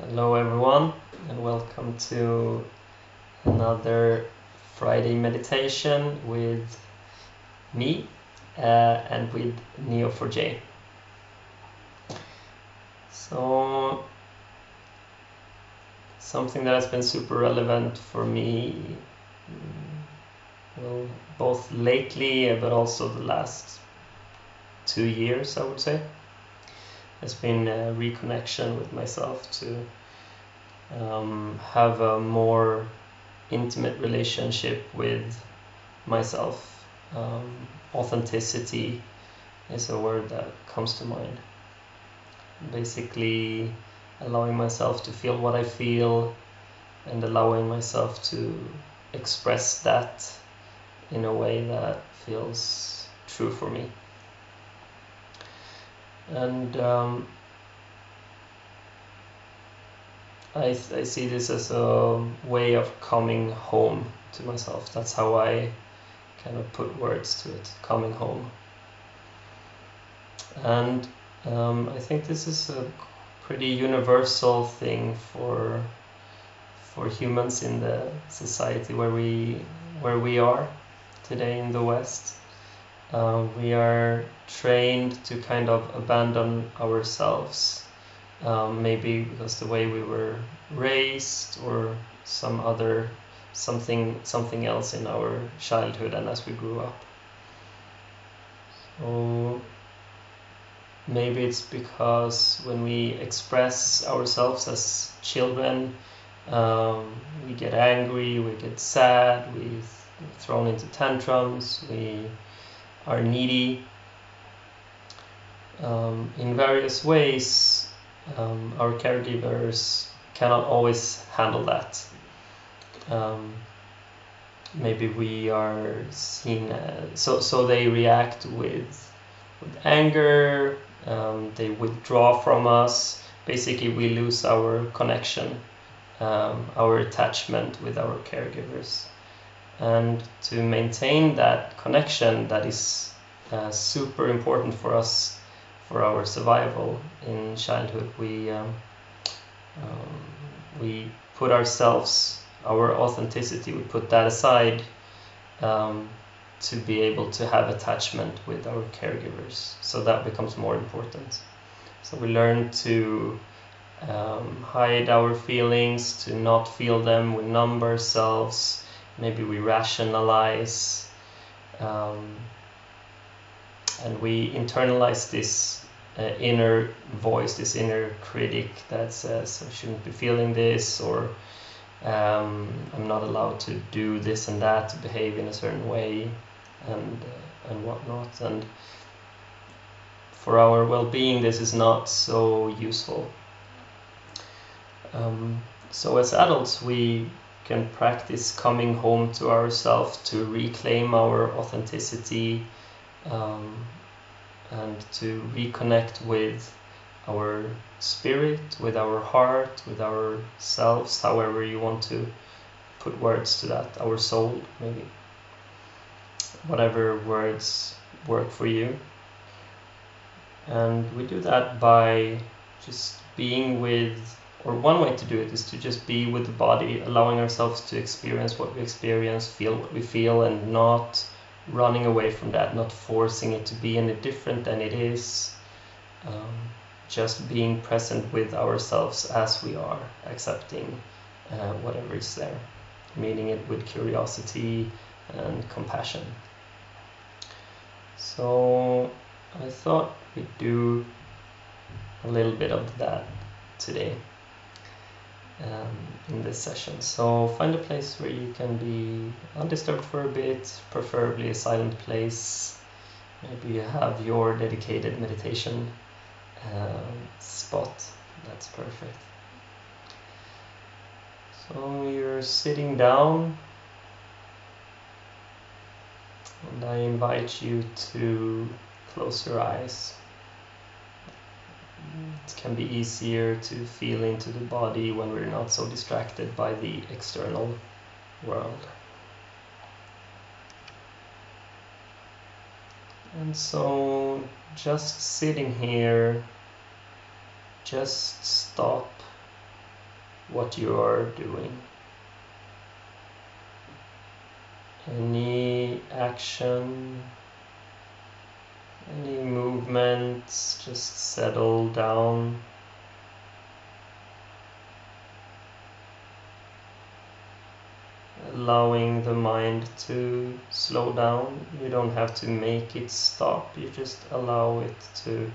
Hello, everyone, and welcome to another Friday meditation with me uh, and with Neo4j. So, something that has been super relevant for me, mm, well, both lately but also the last two years, I would say has been a reconnection with myself to um, have a more intimate relationship with myself. Um, authenticity is a word that comes to mind. Basically, allowing myself to feel what I feel and allowing myself to express that in a way that feels true for me and um, I, I see this as a way of coming home to myself. That's how I kind of put words to it, coming home. And um, I think this is a pretty universal thing for for humans in the society where we where we are today in the West uh, we are trained to kind of abandon ourselves. Um, maybe because the way we were raised or some other something something else in our childhood and as we grew up. So maybe it's because when we express ourselves as children, um, we get angry, we get sad, we thrown into tantrums, we are needy um, in various ways. Um, our caregivers cannot always handle that. Um, maybe we are seen as, so so they react with with anger. Um, they withdraw from us. Basically, we lose our connection, um, our attachment with our caregivers and to maintain that connection that is uh, super important for us for our survival in childhood we um, um, we put ourselves our authenticity we put that aside um, to be able to have attachment with our caregivers. So that becomes more important. So we learn to um, hide our feelings to not feel them we numb ourselves maybe we rationalize um, and we internalize this uh, inner voice, this inner critic that says I shouldn't be feeling this or um, I'm not allowed to do this and that, to behave in a certain way, and uh, and whatnot. And for our well-being, this is not so useful. Um, so as adults, we can practice coming home to ourselves to reclaim our authenticity um, and to reconnect with our spirit, with our heart, with ourselves, however you want to put words to that, our soul, maybe. Whatever words work for you. And we do that by just being with or one way to do it is to just be with the body, allowing ourselves to experience what we experience, feel what we feel, and not running away from that, not forcing it to be any different than it is. Um, just being present with ourselves as we are, accepting uh, whatever is there, meeting it with curiosity and compassion. So I thought we'd do a little bit of that today um, in this session. So find a place where you can be undisturbed for a bit, preferably a silent place. Maybe you have your dedicated meditation um, spot. That's perfect. So you're sitting down, and I invite you to close your eyes it can be easier to feel into the body when we're not so distracted by the external world. And so, just sitting here, just stop what you are doing. Any action, any movements, just settle down. allowing the mind to slow down. You don't have to make it stop, you just allow it to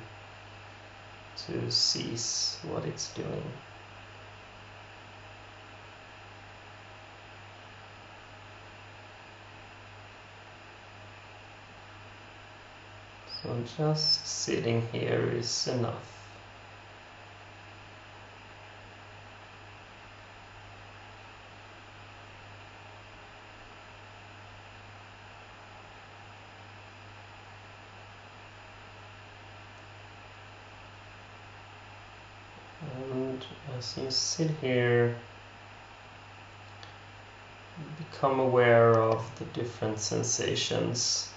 to cease what it's doing. Just sitting here is enough. And as you sit here, become aware of the different sensations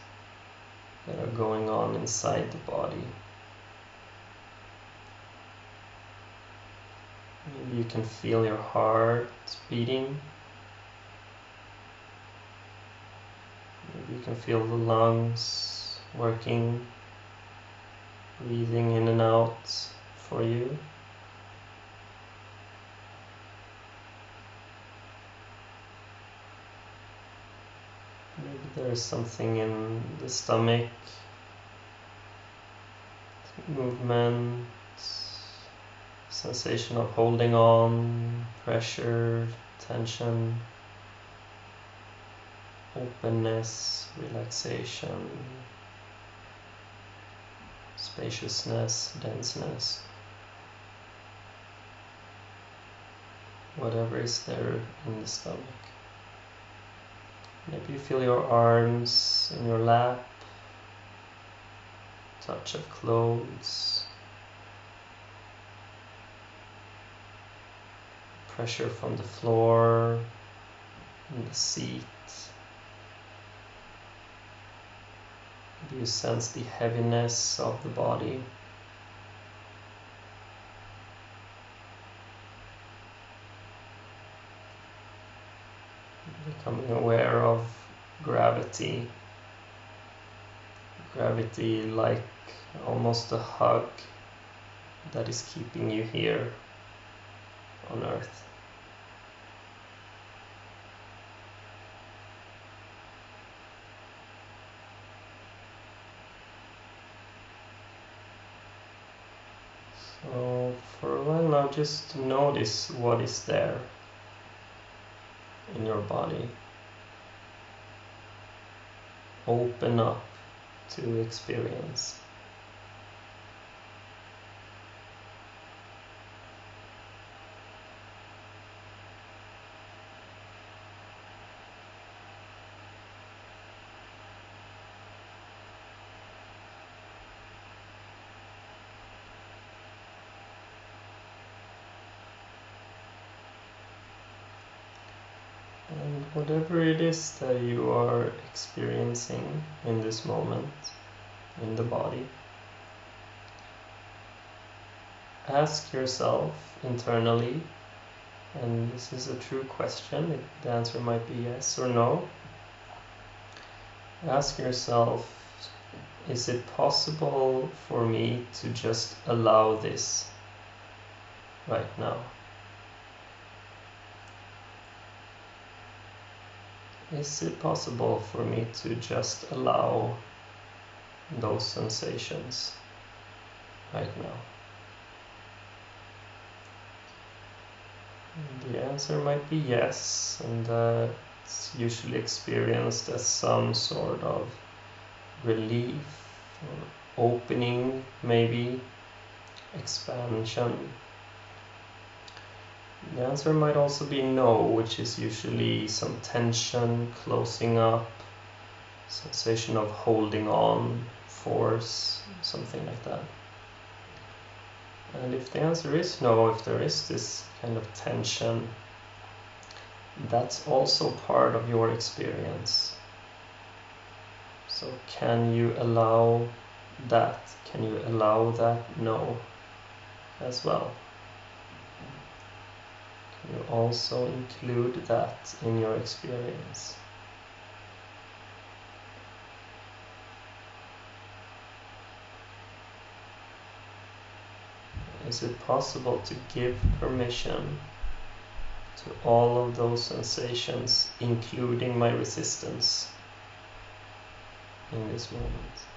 that are going on inside the body. Maybe you can feel your heart beating. Maybe you can feel the lungs working, breathing in and out for you. There's something in the stomach, movement, sensation of holding on, pressure, tension, openness, relaxation, spaciousness, denseness. Whatever is there in the stomach. Maybe you feel your arms in your lap, touch of clothes, pressure from the floor, and the seat. Maybe you sense the heaviness of the body. Gravity. Gravity like almost a hug that is keeping you here on earth. So for a while now just notice what is there in your body. Open up to experience. And whatever it is that you are experiencing in this moment in the body, ask yourself internally, and this is a true question, the answer might be yes or no. Ask yourself, is it possible for me to just allow this right now? Is it possible for me to just allow those sensations right now? The answer might be yes, and it's usually experienced as some sort of relief or opening, maybe expansion the answer might also be no, which is usually some tension, closing up, sensation of holding on, force, something like that. And if the answer is no, if there is this kind of tension, that's also part of your experience. So, can you allow that? Can you allow that no as well? Also include that in your experience. Is it possible to give permission to all of those sensations, including my resistance, in this moment?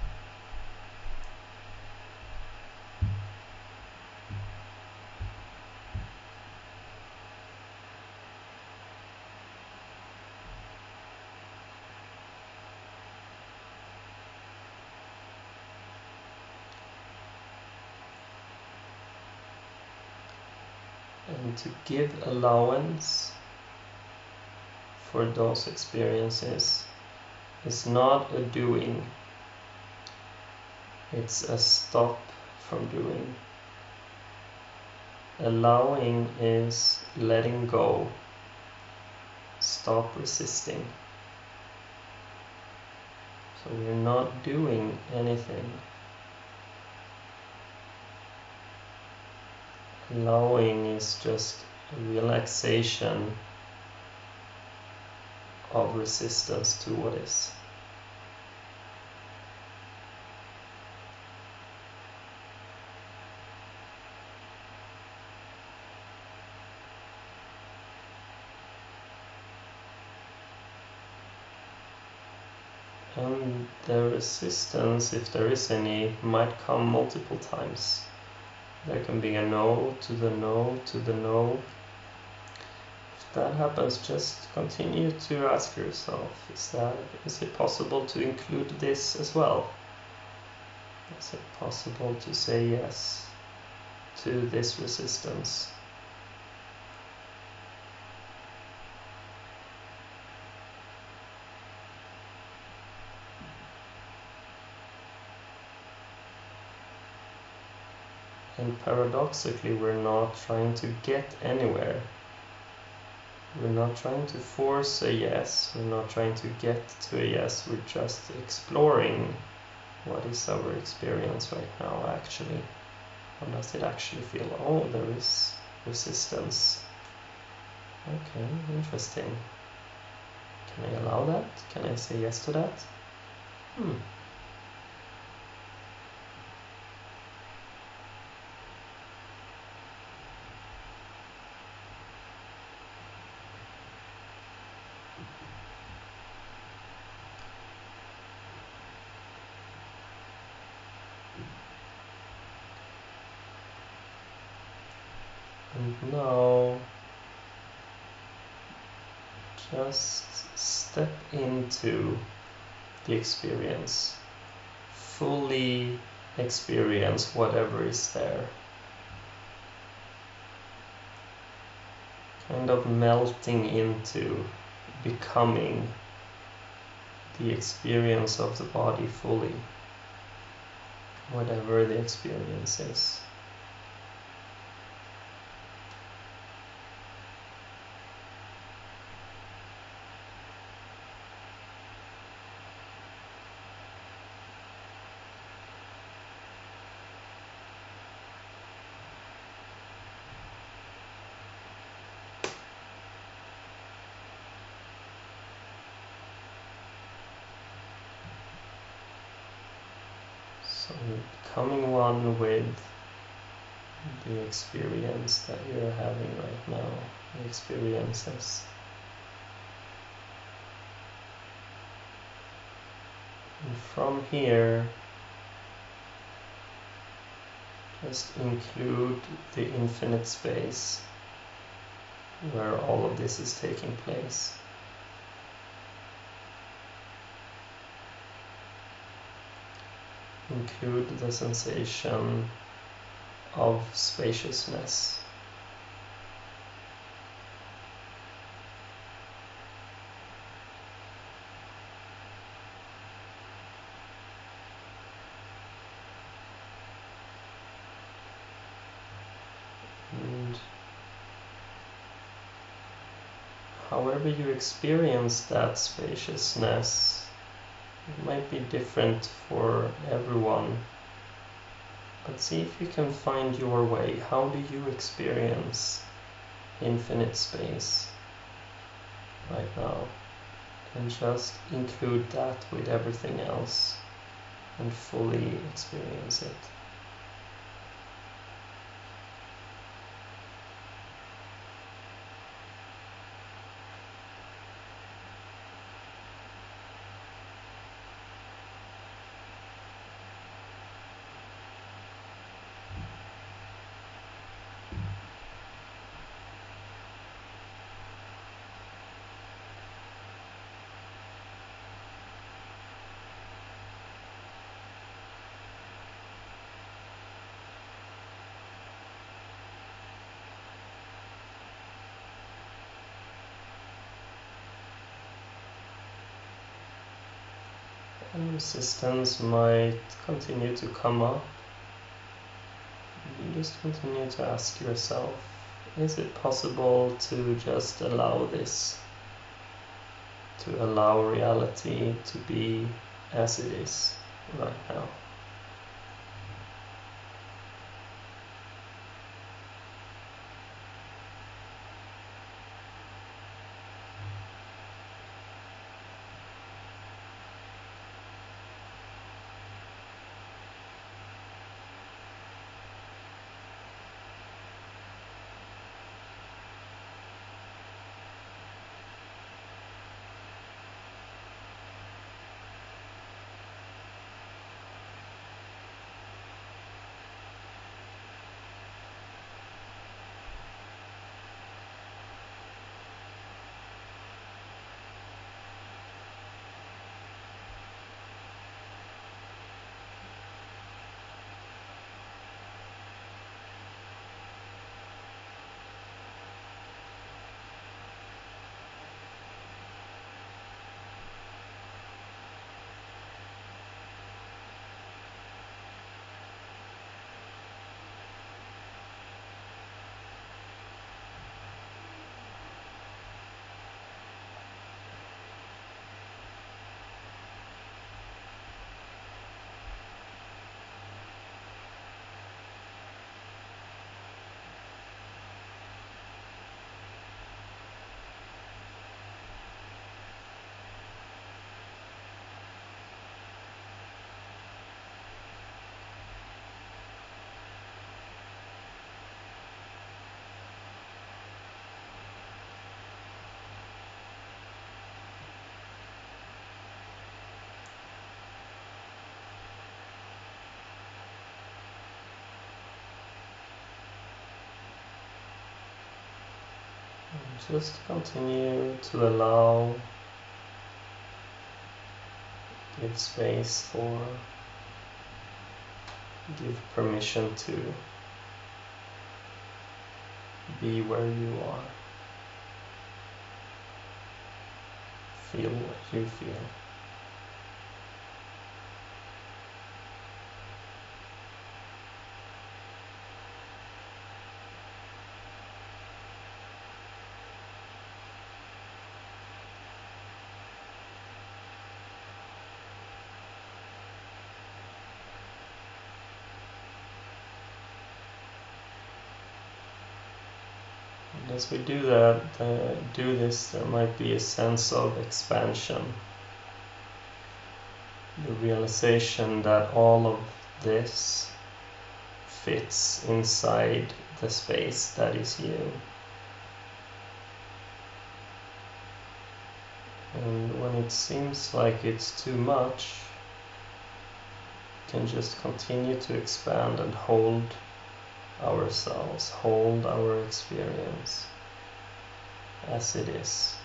And to give allowance for those experiences is not a doing, it's a stop from doing. Allowing is letting go, stop resisting. So we're not doing anything. Allowing is just relaxation of resistance to what is. And the resistance, if there is any, might come multiple times. There can be a no to the no to the no. If that happens, just continue to ask yourself, is that is it possible to include this as well? Is it possible to say yes to this resistance? And paradoxically, we're not trying to get anywhere. We're not trying to force a yes, we're not trying to get to a yes, we're just exploring what is our experience right now actually. How does it actually feel? Oh, there is resistance. Okay, interesting. Can I allow that? Can I say yes to that? Hmm. Now just step into the experience. Fully experience whatever is there. Kind of melting into becoming the experience of the body fully, whatever the experience is. So becoming one with the experience that you're having right now, the experiences. And from here, just include the infinite space where all of this is taking place. Include the sensation of spaciousness. And however you experience that spaciousness might be different for everyone, but see if you can find your way. How do you experience infinite space right now and just include that with everything else and fully experience it. Resistance might continue to come up. You just continue to ask yourself is it possible to just allow this? To allow reality to be as it is right now? Just continue to allow give space for give permission to be where you are. Feel what you feel as we do that, uh, do this, there might be a sense of expansion. The realization that all of this fits inside the space that is you. And when it seems like it's too much, you can just continue to expand and hold ourselves, hold our experience as it is.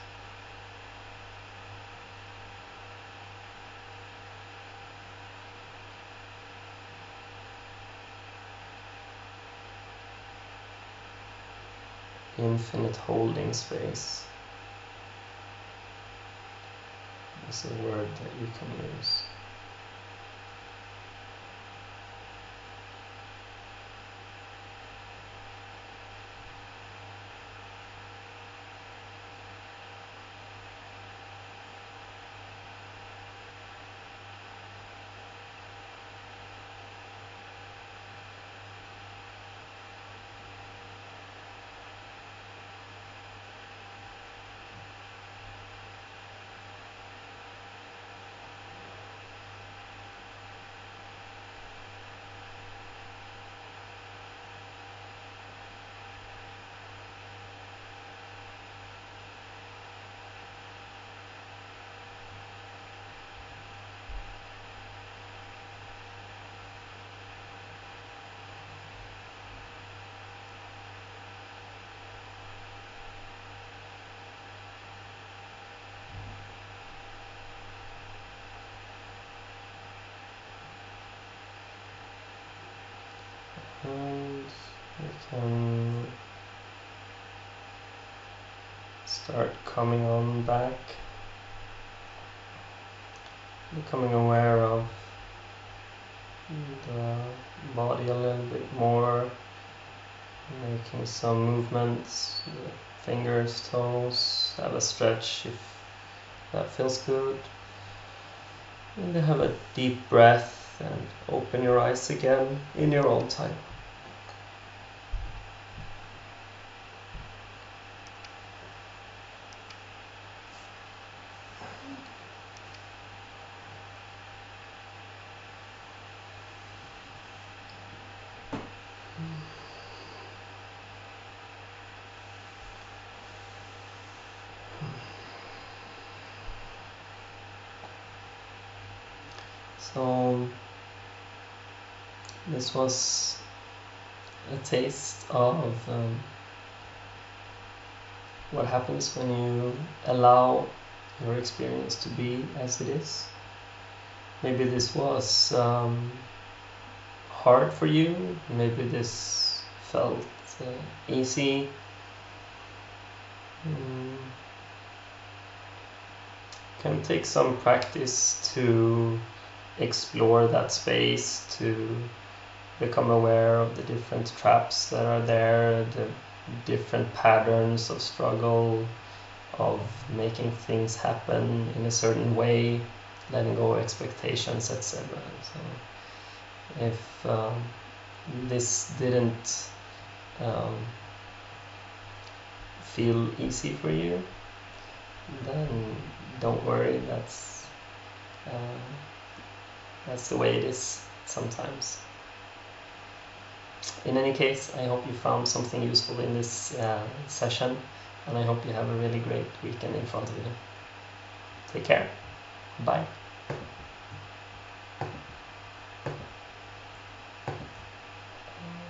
Infinite holding space is a word that you can use. Start coming on back, becoming aware of the body a little bit more, making some movements, fingers, toes, have a stretch if that feels good. And have a deep breath and open your eyes again in your own time. So this was a taste of um, what happens when you allow your experience to be as it is. Maybe this was um, hard for you, maybe this felt uh, easy. Mm. Can take some practice to explore that space to become aware of the different traps that are there, the different patterns of struggle, of making things happen in a certain way, letting go of expectations, etc. So if um, this didn't um, feel easy for you, then don't worry. That's uh, that's the way it is sometimes. In any case, I hope you found something useful in this uh, session and I hope you have a really great weekend in front of you. Take care. Bye.